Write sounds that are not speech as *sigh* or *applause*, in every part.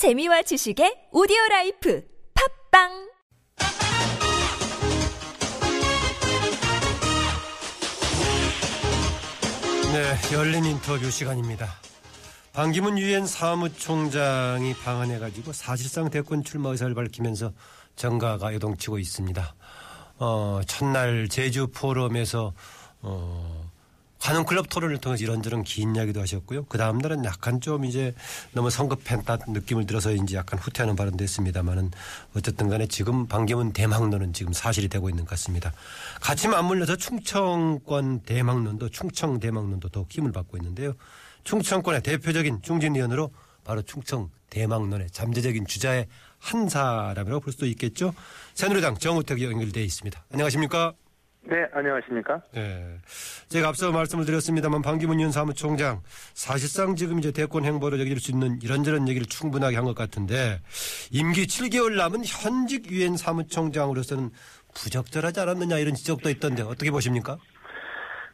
재미와 지식의 오디오 라이프 팟빵 네, 열린 인터뷰 시간입니다. 반기문 유엔 사무총장이 방한해가지고 사실상 대권 출마 의사를 밝히면서 정가가 요동치고 있습니다. 어, 첫날 제주 포럼에서 어, 관훈 클럽 토론을 통해서 이런저런 긴 이야기도 하셨고요. 그 다음 날은 약간 좀 이제 너무 성급했다 느낌을 들어서 이제 약간 후퇴하는 발언도 했습니다만은 어쨌든 간에 지금 반기문 대망론은 지금 사실이 되고 있는 것 같습니다. 같이 맞물려서 충청권 대망론도 충청 대망론도 더욱 힘을 받고 있는데요. 충청권의 대표적인 중진위원으로 바로 충청 대망론의 잠재적인 주자의 한 사람이라고 볼 수도 있겠죠. 새누리당 정우택이 연결되어 있습니다. 안녕하십니까? 네, 안녕하십니까? 네. 제가 앞서 말씀을 드렸습니다만 반기문 유엔 사무총장 사실상 지금 이제 대권 행보를 여길 수 있는 이런저런 얘기를 충분하게 한 것 같은데 임기 7개월 남은 현직 유엔 사무총장으로서는 부적절하지 않았느냐 이런 지적도 있던데 어떻게 보십니까?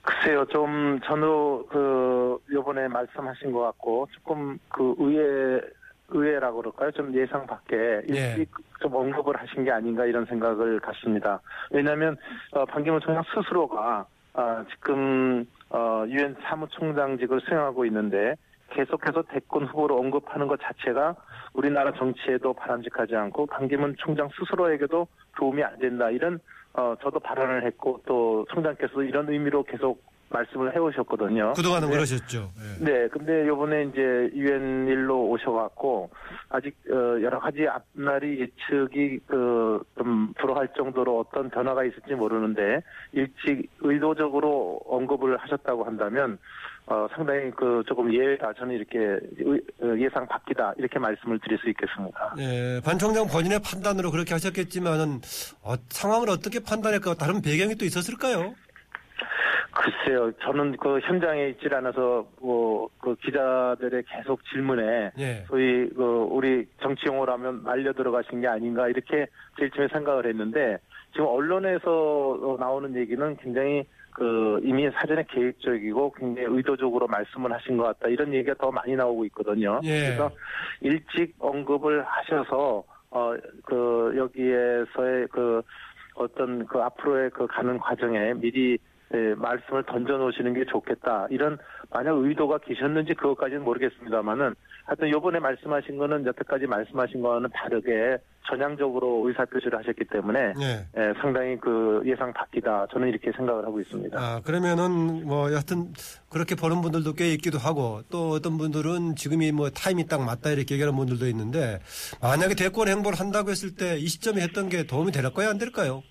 글쎄요, 좀, 저도 그, 요번에 말씀하신 것 같고, 조금 그 의회, 의회라고 그럴까요? 좀 예상 밖에 예. 일찍 좀 언급을 하신 게 아닌가 이런 생각을 갖습니다. 왜냐하면, 어, 반기문 총장 스스로가, 아, 지금, 어, 유엔 사무총장직을 수행하고 있는데, 계속해서 대권 후보로 언급하는 것 자체가 우리나라 정치에도 바람직하지 않고 반기문 총장 스스로에게도 도움이 안 된다. 이런 어 저도 발언을 했고 또 총장께서도 이런 의미로 계속 말씀을 해오셨거든요. 그동안은 네. 그러셨죠. 예. 네, 근데 요번에 이제 유엔 일로 오셔갖고 아직 어, 여러 가지 앞날이 예측이 그좀 불허할 정도로 어떤 변화가 있을지 모르는데 일찍 의도적으로 언급을 하셨다고 한다면 어, 상당히 그 조금 예외다 저는 이렇게 의- 어, 예상 밖이다 이렇게 말씀을 드릴 수 있겠습니다. 예, 반 총장 본인의 판단으로 그렇게 하셨겠지만은 어, 상황을 어떻게 판단할까 다른 배경이 또 있었을까요? 글쎄요, 저는 그 현장에 있질 않아서 뭐 그 기자들의 계속 질문에 예. 소위 그 우리 정치 용어로 하면 말려 들어가신 게 아닌가 이렇게 제일 처음에 생각을 했는데 지금 언론에서 어, 나오는 얘기는 굉장히 그 이미 사전에 계획적이고 굉장히 의도적으로 말씀을 하신 것 같다 이런 얘기가 더 많이 나오고 있거든요. 예. 그래서 일찍 언급을 하셔서 어 그 여기에서의 그 어떤 그 앞으로의 그 가는 과정에 미리 예, 말씀을 던져 놓으시는 게 좋겠다. 이런 만약 의도가 계셨는지 그것까지는 모르겠습니다만은 하여튼 요번에 말씀하신 거는 여태까지 말씀하신 거와는 다르게 전향적으로 의사 표시를 하셨기 때문에 예. 예, 상당히 그 예상 밖이다. 저는 이렇게 생각을 하고 있습니다. 아, 그러면은 뭐 여하튼 그렇게 보는 분들도 꽤 있기도 하고 또 어떤 분들은 지금이 뭐 타임이 딱 맞다 이렇게 얘기하는 분들도 있는데 만약에 대권 행보를 한다고 했을 때 이 시점에 했던 게 도움이 될까요? 안 될까요?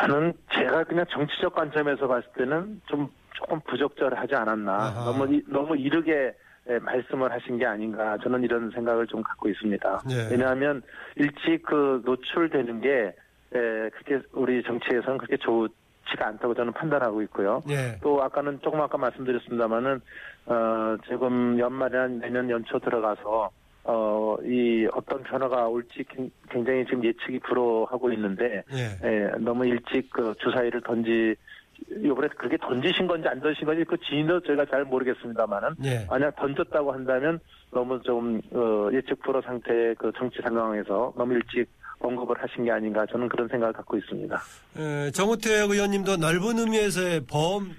저는 제가 그냥 정치적 관점에서 봤을 때는 좀 조금 부적절하지 않았나. 아하. 너무 이- 너무 이르게 예, 말씀을 하신 게 아닌가. 저는 이런 생각을 좀 갖고 있습니다. 예. 왜냐하면 일찍 그 노출되는 게 예, 그렇게 우리 정치에서는 그렇게 좋지가 않다고 저는 판단하고 있고요. 예. 또 아까는 조금 아까 말씀드렸습니다만은 어 지금 연말이나 내년 연초 들어가서 어 이 어떤 변화가 올지 굉- 굉장히 지금 예측이 불허하고 있는데 예. 예, 너무 일찍 그 주사위를 던지 이번에 그렇게 던지신 건지 안 던지신 건지 그 진도 저희가 잘 모르겠습니다만은 예. 만약 던졌다고 한다면 너무 좀 어, 예측 불허 상태의 그 정치 상황에서 너무 일찍 언급을 하신 게 아닌가 저는 그런 생각을 갖고 있습니다. 에, 정우택 의원님도 넓은 의미에서의 범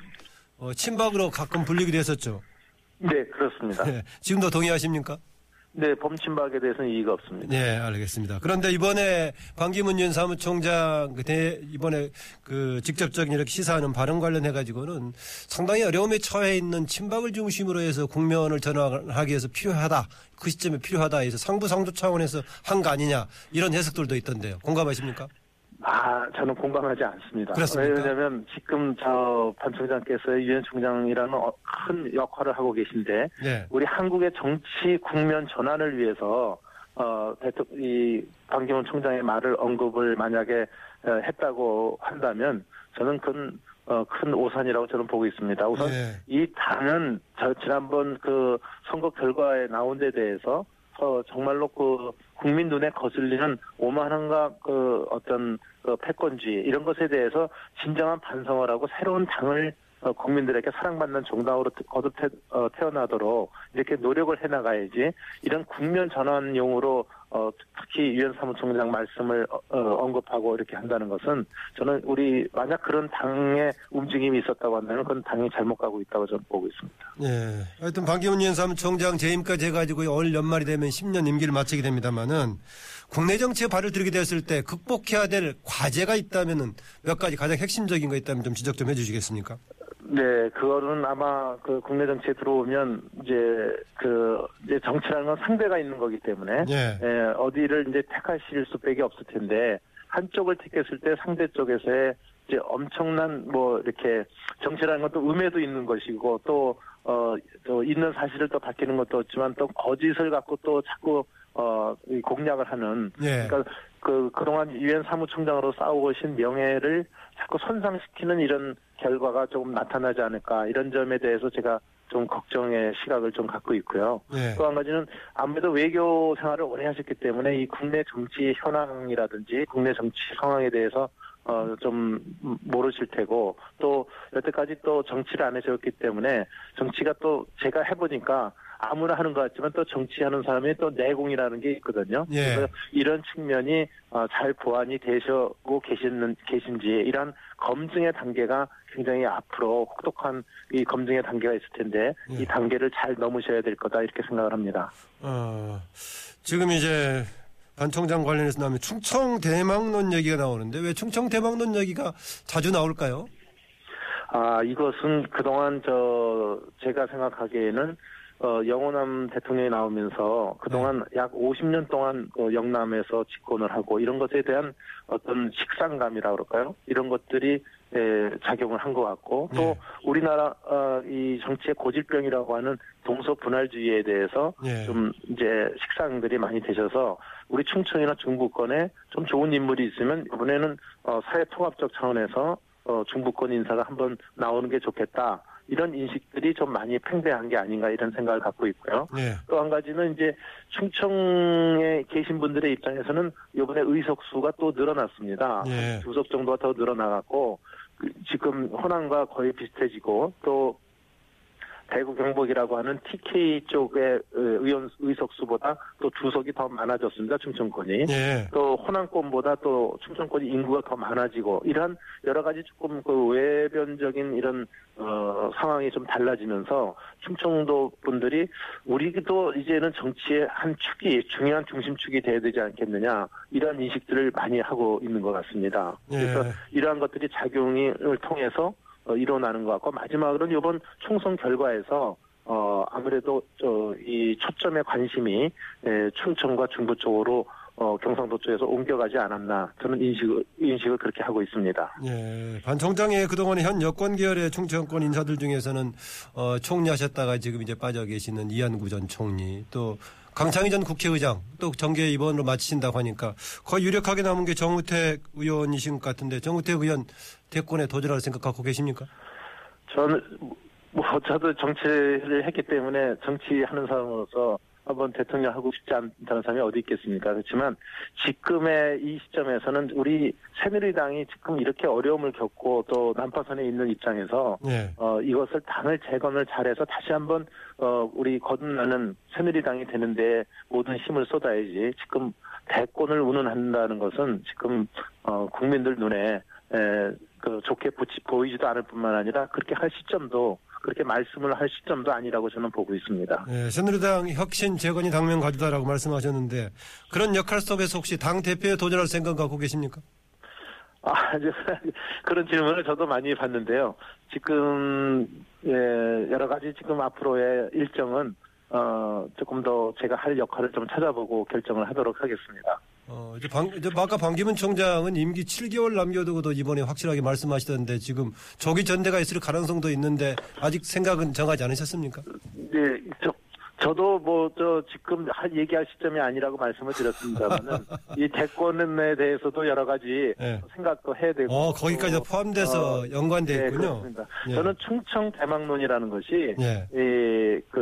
어, 친박으로 가끔 불리기도 했었죠. 네, 그렇습니다. 예. 지금도 동의하십니까? 네, 범침박에 대해서는 이의가 없습니다. 네, 알겠습니다. 그런데 이번에 반기문 유엔 사무총장 그 대, 이번에 그 직접적인 이렇게 시사하는 발언 관련해 가지고는 상당히 어려움에 처해 있는 친박을 중심으로 해서 국면을 전환하기 위해서 필요하다. 그 시점에 필요하다 해서 상부 상조 차원에서 한 거 아니냐 이런 해석들도 있던데요. 공감하십니까? 아, 저는 공감하지 않습니다. 그렇습니까? 왜냐하면 지금 저 반 총장께서 유엔 총장이라는 어, 큰 역할을 하고 계신데 네. 우리 한국의 정치 국면 전환을 위해서 어, 대통령, 이, 반기문 총장의 말을 언급을 만약에 어, 했다고 한다면 저는 큰, 어, 큰 오산이라고 저는 보고 있습니다. 우선 네. 이 당은 저 지난번 그 선거 결과에 나온 데 대해서 어, 정말로 그 국민 눈에 거슬리는 오만함과 그 어떤 그 패권주의 이런 것에 대해서 진정한 반성을 하고 새로운 당을 어, 국민들에게 사랑받는 정당으로 태- 거듭 태, 어, 태어나도록 이렇게 노력을 해나가야지 이런 국면 전환용으로 어, 특히 유엔 사무총장 말씀을 어, 어, 언급하고 이렇게 한다는 것은 저는 우리 만약 그런 당의 움직임이 있었다고 한다면 그건 당이 잘못 가고 있다고 저는 보고 있습니다. 예. 하여튼 반기문 유엔 사무총장 재임까지 해가지고 올 연말이 되면 10년 임기를 마치게 됩니다만은 국내 정치에 발을 들이게 됐을 때 극복해야 될 과제가 있다면은 몇 가지 가장 핵심적인 거 있다면 좀 지적 좀 해주시겠습니까? 네, 그거는 아마 그 국내 정치에 들어오면 이제 그 이제 정치라는 건 상대가 있는 거기 때문에 예. 예, 어디를 이제 택하실 수밖에 없을 텐데 한쪽을 택했을 때 상대 쪽에서의 이제 엄청난 뭐 이렇게 정치라는 건 또 음해도 있는 것이고 또 어, 또 있는 사실을 또 밝히는 것도 없지만 또 거짓을 갖고 또 자꾸 어, 이 공략을 하는 예. 그러니까 그 그동안 유엔 사무총장으로 싸우고 오신 명예를 자꾸 손상시키는 이런 결과가 조금 나타나지 않을까 이런 점에 대해서 제가 좀 걱정의 시각을 좀 갖고 있고요. 예. 또한 가지는 아무래도 외교 생활을 오래 하셨기 때문에 이 국내 정치 현황이라든지 국내 정치 상황에 대해서 어, 좀 모르실 테고 또 여태까지 또 정치를 안 하셨기 때문에 정치가 또 제가 해보니까 아무나 하는 것 같지만 또 정치하는 사람이 또 내공이라는 게 있거든요. 예. 그래서 이런 측면이 어, 잘 보완이 되시고 계시는 계신지 이런 검증의 단계가 굉장히 앞으로 혹독한 이 검증의 단계가 있을 텐데 예. 이 단계를 잘 넘으셔야 될 거다 이렇게 생각을 합니다. 어, 지금 이제 반 총장 관련해서 나오면 충청 대망론 얘기가 나오는데 왜 충청 대망론 얘기가 자주 나올까요? 아, 이것은 그동안 저, 제가 생각하기에는, 어, 영호남 대통령이 나오면서 그동안 네. 약 50년 동안 그 영남에서 집권을 하고 이런 것에 대한 어떤 식상감이라 그럴까요? 이런 것들이 에, 작용을 한 것 같고 또 네. 우리나라 어, 이 정치의 고질병이라고 하는 동서 분할주의에 대해서 예. 좀 이제 식상들이 많이 되셔서 우리 충청이나 중부권에 좀 좋은 인물이 있으면 이번에는 어, 사회 통합적 차원에서 어, 중부권 인사가 한번 나오는 게 좋겠다. 이런 인식들이 좀 많이 팽배한 게 아닌가 이런 생각을 갖고 있고요. 예. 또한 가지는 이제 충청에 계신 분들의 입장에서는 이번에 의석수가 또 늘어났습니다. 예. 두석 정도가 더 늘어나갔고 그 지금 호남과 거의 비슷해지고 또 대구 경북이라고 하는 TK 쪽의 어, 의원 의석 수보다 또 주석이 더 많아졌습니다. 충청권이. 예. 또 호남권보다 또 충청권이 인구가 더 많아지고 이러한 여러 가지 조금 그 외변적인 이런 어 상황이 좀 달라지면서 충청도 분들이 우리도 이제는 정치의 한 축이 중요한 중심축이 돼야 되지 않겠느냐 이런 인식들을 많이 하고 있는 것 같습니다. 예. 그래서 이러한 것들이 작용을 통해서 어, 일어나는 것 같고 마지막으로는 이번 총선 결과에서 어 아무래도 저 이 초점의 관심이 에, 충청과 중부 쪽으로 어 경상도 쪽에서 옮겨가지 않았나 저는 인식을 인식을 그렇게 하고 있습니다. 예. 반 총장의 그동안의 현 여권 계열의 충청권 인사들 중에서는 어, 총리 하셨다가 지금 이제 빠져 계시는 이한구 전 총리 또 강창희 전 국회의장 또 정계 입원으로 마치신다고 하니까 거의 유력하게 남은 게 정우택 의원이신 것 같은데 정우택 의원 대권에 도전할 생각 갖고 계십니까? 저는 뭐 저도 정치를 했기 때문에 정치하는 사람으로서 한번 대통령 하고 싶지 않다는 사람이 어디 있겠습니까? 그렇지만 지금의 이 시점에서는 우리 새누리당이 지금 이렇게 어려움을 겪고 또 난파선에 있는 입장에서 예. 어, 이것을 당을 재건을 잘해서 다시 한번, 어, 우리 거듭나는 새누리당이 되는데 모든 힘을 쏟아야지. 지금 대권을 운운한다는 것은 지금, 어, 국민들 눈에, 에, 그, 좋게 보이지도 않을 뿐만 아니라 그렇게 할 시점도, 그렇게 말씀을 할 시점도 아니라고 저는 보고 있습니다. 예, 새누리당 혁신 재건이 당면 가주다라고 말씀하셨는데 그런 역할 속에서 혹시 당 대표에 도전할 생각 갖고 계십니까? 아, *laughs* 그런 질문을 저도 많이 받는데요. 지금 예, 여러 가지 지금 앞으로의 일정은 어 조금 더 제가 할 역할을 좀 찾아보고 결정을 하도록 하겠습니다. 어, 이제 방, 이제 아까 방기문 총장은 임기 7개월 남겨두고도 이번에 확실하게 말씀하시던데 지금 조기 전대가 있을 가능성도 있는데 아직 생각은 정하지 않으셨습니까? 네, 저, 저도 뭐, 저, 지금 할, 얘기할 시점이 아니라고 말씀을 드렸습니다만은, *laughs* 이 대권에 대해서도 여러 가지 예. 생각도 해야 되고. 어, 거기까지 또, 포함돼서 어, 연관돼 네, 있군요. 그렇습니다. 예. 저는 충청 대망론이라는 것이, 예. 이, 그,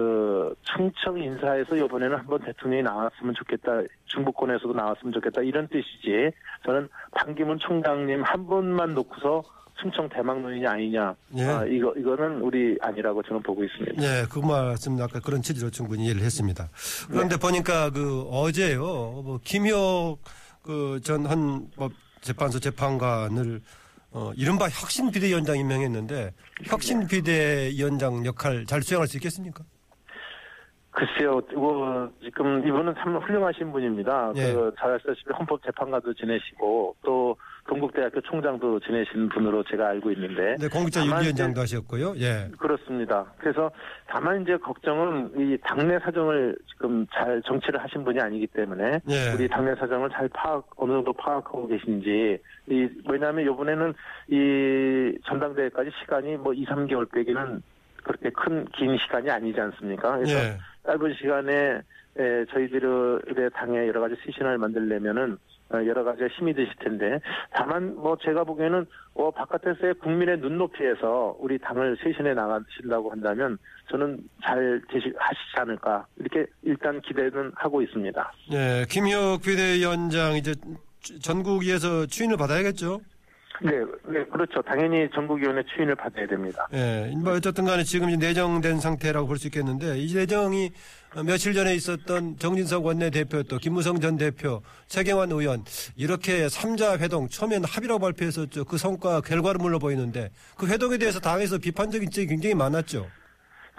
충청 인사에서 이번에는 한번 대통령이 나왔으면 좋겠다, 중부권에서도 나왔으면 좋겠다, 이런 뜻이지, 저는 반기문 총장님 한 분만 놓고서, 충청 대망론이냐 아니냐 예. 아, 이거 이거는 우리 아니라고 저는 보고 있습니다. 네, 그 말씀 아까 그런 취지로 충분히 이해를 했습니다. 그런데 보니까 그 어제요, 뭐 김효 그전 한 뭐 재판소 재판관을 어 이른바 혁신 비대위원장 임명했는데 혁신 비대위원장 역할 잘 수행할 수 있겠습니까? 글쎄요, 이거 지금 이분은 참 훌륭하신 분입니다. 예. 그, 잘 아시다시피 헌법 재판관도 지내시고, 또, 동국대학교 총장도 지내신 분으로 제가 알고 있는데. 네, 공직자 윤위원장도 하셨고요. 예. 그렇습니다. 그래서 다만 이제 걱정은 이 당내 사정을 지금 잘 정치를 하신 분이 아니기 때문에 예. 우리 당내 사정을 잘 파악 어느 정도 파악하고 계신지 이 왜냐하면 이번에는 이 전당대회까지 시간이 뭐 2, 3개월 빼기는 그렇게 큰 긴 시간이 아니지 않습니까? 그래서 예. 짧은 시간에 에, 저희들의 당에 여러 가지 시신을 만들려면은 어, 여러 가지가 힘이 드실 텐데 다만 뭐 제가 보기에는 어, 바깥에서의 국민의 눈높이에서 우리 당을 쇄신해 나가신다고 한다면 저는 잘 되시, 하시지 않을까 이렇게 일단 기대는 하고 있습니다. 예, 김효 비대위원장 이제 전국위에서 추인을 받아야겠죠? 네, 네 그렇죠. 당연히 전국위원회 추인을 받아야 됩니다. 예, 뭐 어쨌든 간에 지금 내정된 상태라고 볼 수 있겠는데 이 내정이 며칠 전에 있었던 정진석 원내대표 또 김무성 전 대표 최경환 의원 이렇게 삼자 회동 처음에는 합의라고 발표했었죠. 그 성과 결과를 물러 보이는데 그 회동에 대해서 당에서 비판적인 지적이 굉장히 많았죠.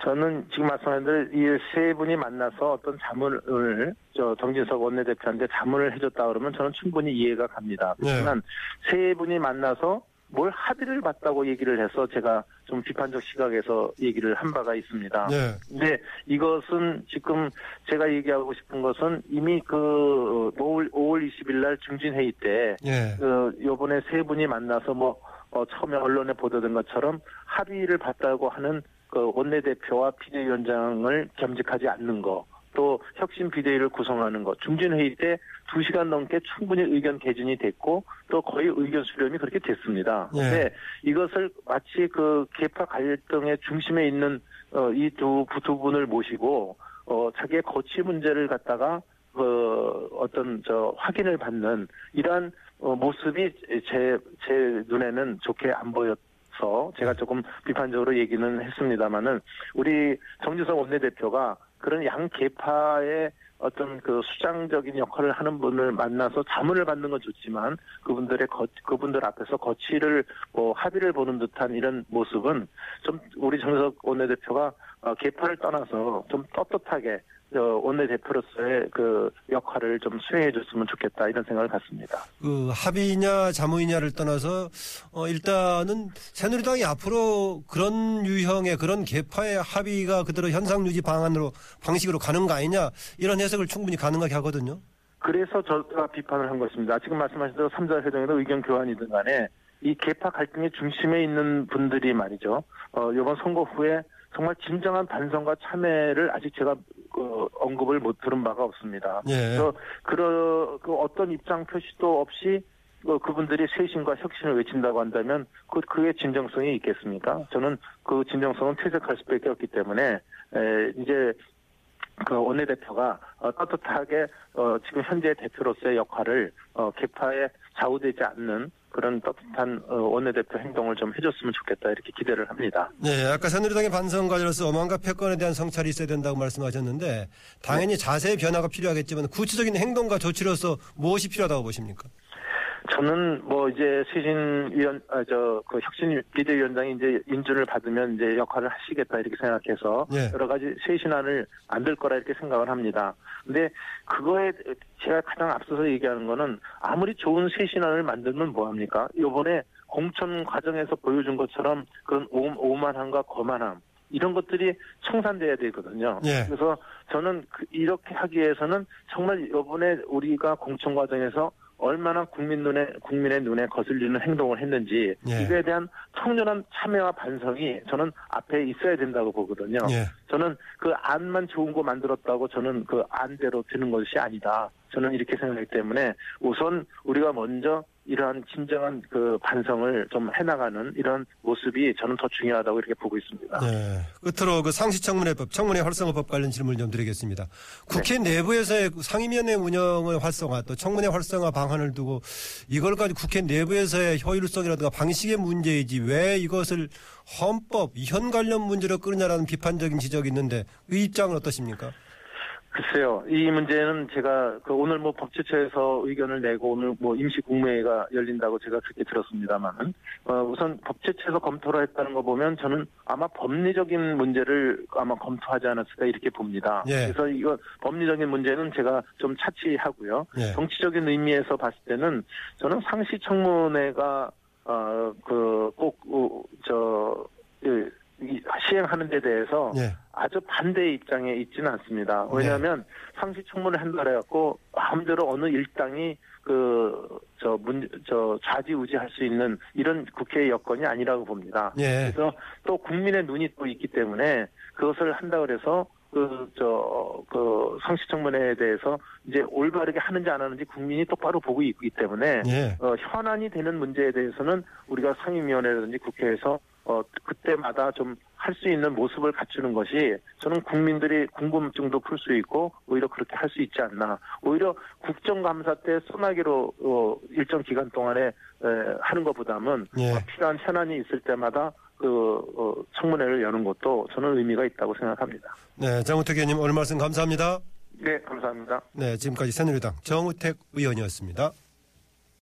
저는 지금 말씀하신 대로 이 세 분이 만나서 어떤 자문을 저 정진석 원내대표한테 자문을 해줬다 그러면 저는 충분히 이해가 갑니다. 네. 그렇지만 세 분이 만나서 뭘 합의를 봤다고 얘기를 해서 제가 좀 비판적 시각에서 얘기를 한 바가 있습니다. 네. 근데 이것은 지금 제가 얘기하고 싶은 것은 이미 그 5월, 5월 20일 날 중진회의 때 예. 그 요번에 세 분이 만나서 뭐 어, 처음에 언론에 보도된 것처럼 합의를 봤다고 하는 그 원내대표와 비대위원장을 겸직하지 않는 거, 또 혁신 비대위를 구성하는 것, 중진회의 때 2시간 넘게 충분히 의견 개진이 됐고 또 거의 의견 수렴이 그렇게 됐습니다. 예. 근데 이것을 마치 그 계파 갈등의 중심에 있는 어, 이두 두 분을 모시고 어, 자기의 거취 문제를 갖다가 그 어떤 저 확인을 받는 이러한 어, 모습이 제 제 눈에는 좋게 안 보 여서 제가 조금 비판적으로 얘기는 했습니다마는 우리 정지성 원내대표가 그런 양 계파의 어떤 그 수장적인 역할을 하는 분을 만나서 자문을 받는 건 좋지만 그분들의 거, 그분들 앞에서 거취를 뭐 합의를 보는 듯한 이런 모습은 좀 우리 정석 원내대표가 어, 계파를 떠나서 좀 떳떳하게 어, 원내대표로서의 그 역할을 좀 수행해 줬으면 좋겠다 이런 생각을 갖습니다. 그 합의냐 자문이냐를 떠나서 어 일단은 새누리당이 앞으로 그런 유형의 그런 계파의 합의가 그대로 현상 유지 방안으로 방식으로 가는 거 아니냐 이런 해석을 충분히 가능하게 하거든요. 그래서 저가 비판을 한 것입니다. 지금 말씀하신 대로 3자 회동에도 의견 교환이든 간에 이 계파 갈등의 중심에 있는 분들이 말이죠. 어, 이번 선거 후에 정말 진정한 반성과 참회를 아직 제가 그 언급을 못 들은 바가 없습니다. 예. 그래서 그러, 그 어떤 입장 표시도 없이 그 그분들이 쇄신과 혁신을 외친다고 한다면 그 그의 진정성이 있겠습니까? 저는 그 진정성은 퇴색할 수밖에 없기 때문에 에, 이제 그 원내대표가 어, 떳떳하게 어, 지금 현재 대표로서의 역할을 어, 개파에 좌우되지 않는 그런 떳떳한 어, 원내대표 행동을 좀 해줬으면 좋겠다 이렇게 기대를 합니다. 네, 아까 새누리당의 반성 과제로서 어망과 패권에 대한 성찰이 있어야 된다고 말씀하셨는데 당연히 자세의 변화가 필요하겠지만 구체적인 행동과 조치로서 무엇이 필요하다고 보십니까? 저는 뭐 이제 쇄신위원 아, 저그 혁신 비대위원장이 이제 인준을 받으면 이제 역할을 하시겠다 이렇게 생각해서 예. 여러 가지 쇄신안을 만들 거라 이렇게 생각을 합니다. 근데 그거에 제가 가장 앞서서 얘기하는 거는 아무리 좋은 쇄신안을 만들면 뭐 합니까? 요번에 공천 과정에서 보여준 것처럼 그런 오, 오만함과 거만함 이런 것들이 청산돼야 되거든요. 예. 그래서 저는 그- 이렇게 하기 위해서는 정말 이번에 우리가 공천 과정에서 얼마나 국민 눈에 국민의 눈에 거슬리는 행동을 했는지 예. 이거에 대한 청렴한 참여와 반성이 저는 앞에 있어야 된다고 보거든요. 예. 저는 그 안만 좋은 거 만들었다고 저는 그 안대로 되는 것이 아니다. 저는 이렇게 생각하기 때문에 우선 우리가 먼저 이러한 진정한 그 반성을 좀 해나가는 이런 모습이 저는 더 중요하다고 이렇게 보고 있습니다. 네. 끝으로 그 상시청문회법, 청문회 활성화법 관련 질문 좀 드리겠습니다. 국회 내부에서의 그 상임위원회 운영의 활성화 또 청문회 활성화 방안을 두고 이걸 가지고 국회 내부에서의 효율성이라든가 방식의 문제이지 왜 이것을 헌법, 현 관련 문제로 끌느냐라는 비판적인 지적이 있는데 그 입장은 어떠십니까? 글쎄요, 이 문제는 제가 그 오늘 뭐 법제처에서 의견을 내고 오늘 뭐 임시 국무회의가 열린다고 제가 그렇게 들었습니다만은 어, 우선 법제처에서 검토를 했다는 거 보면 저는 아마 법리적인 문제를 아마 검토하지 않았을까 이렇게 봅니다. 예. 그래서 이거 법리적인 문제는 제가 좀 차치하고요. 예. 정치적인 의미에서 봤을 때는 저는 상시 청문회가 어, 어그꼭저 시행하는 데 대해서 예. 아주 반대 입장에 있지는 않습니다. 왜냐하면 상시 청문을 한다 해갖고 마음대로 어느 일당이 그 저 문 저 좌지우지할 수 있는 이런 국회의 여건이 아니라고 봅니다. 예. 그래서 또 국민의 눈이 또 있기 때문에 그것을 한다 그래서 그 저 그 상시 청문회에 대해서 이제 올바르게 하는지 안 하는지 국민이 똑바로 보고 있기 때문에 예. 어, 현안이 되는 문제에 대해서는 우리가 상임위원회라든지 국회에서 어, 그때마다 좀 할 수 있는 모습을 갖추는 것이 저는 국민들이 궁금증도 풀 수 있고 오히려 그렇게 할 수 있지 않나. 오히려 국정감사 때 소나기로 어, 일정 기간 동안에 에, 하는 것보다는 예. 어, 필요한 현안이 있을 때마다 그 어, 청문회를 여는 것도 저는 의미가 있다고 생각합니다. 네, 정우택 의원님 오늘 말씀 감사합니다. 네, 감사합니다. 네, 지금까지 새누리당 정우택 의원이었습니다.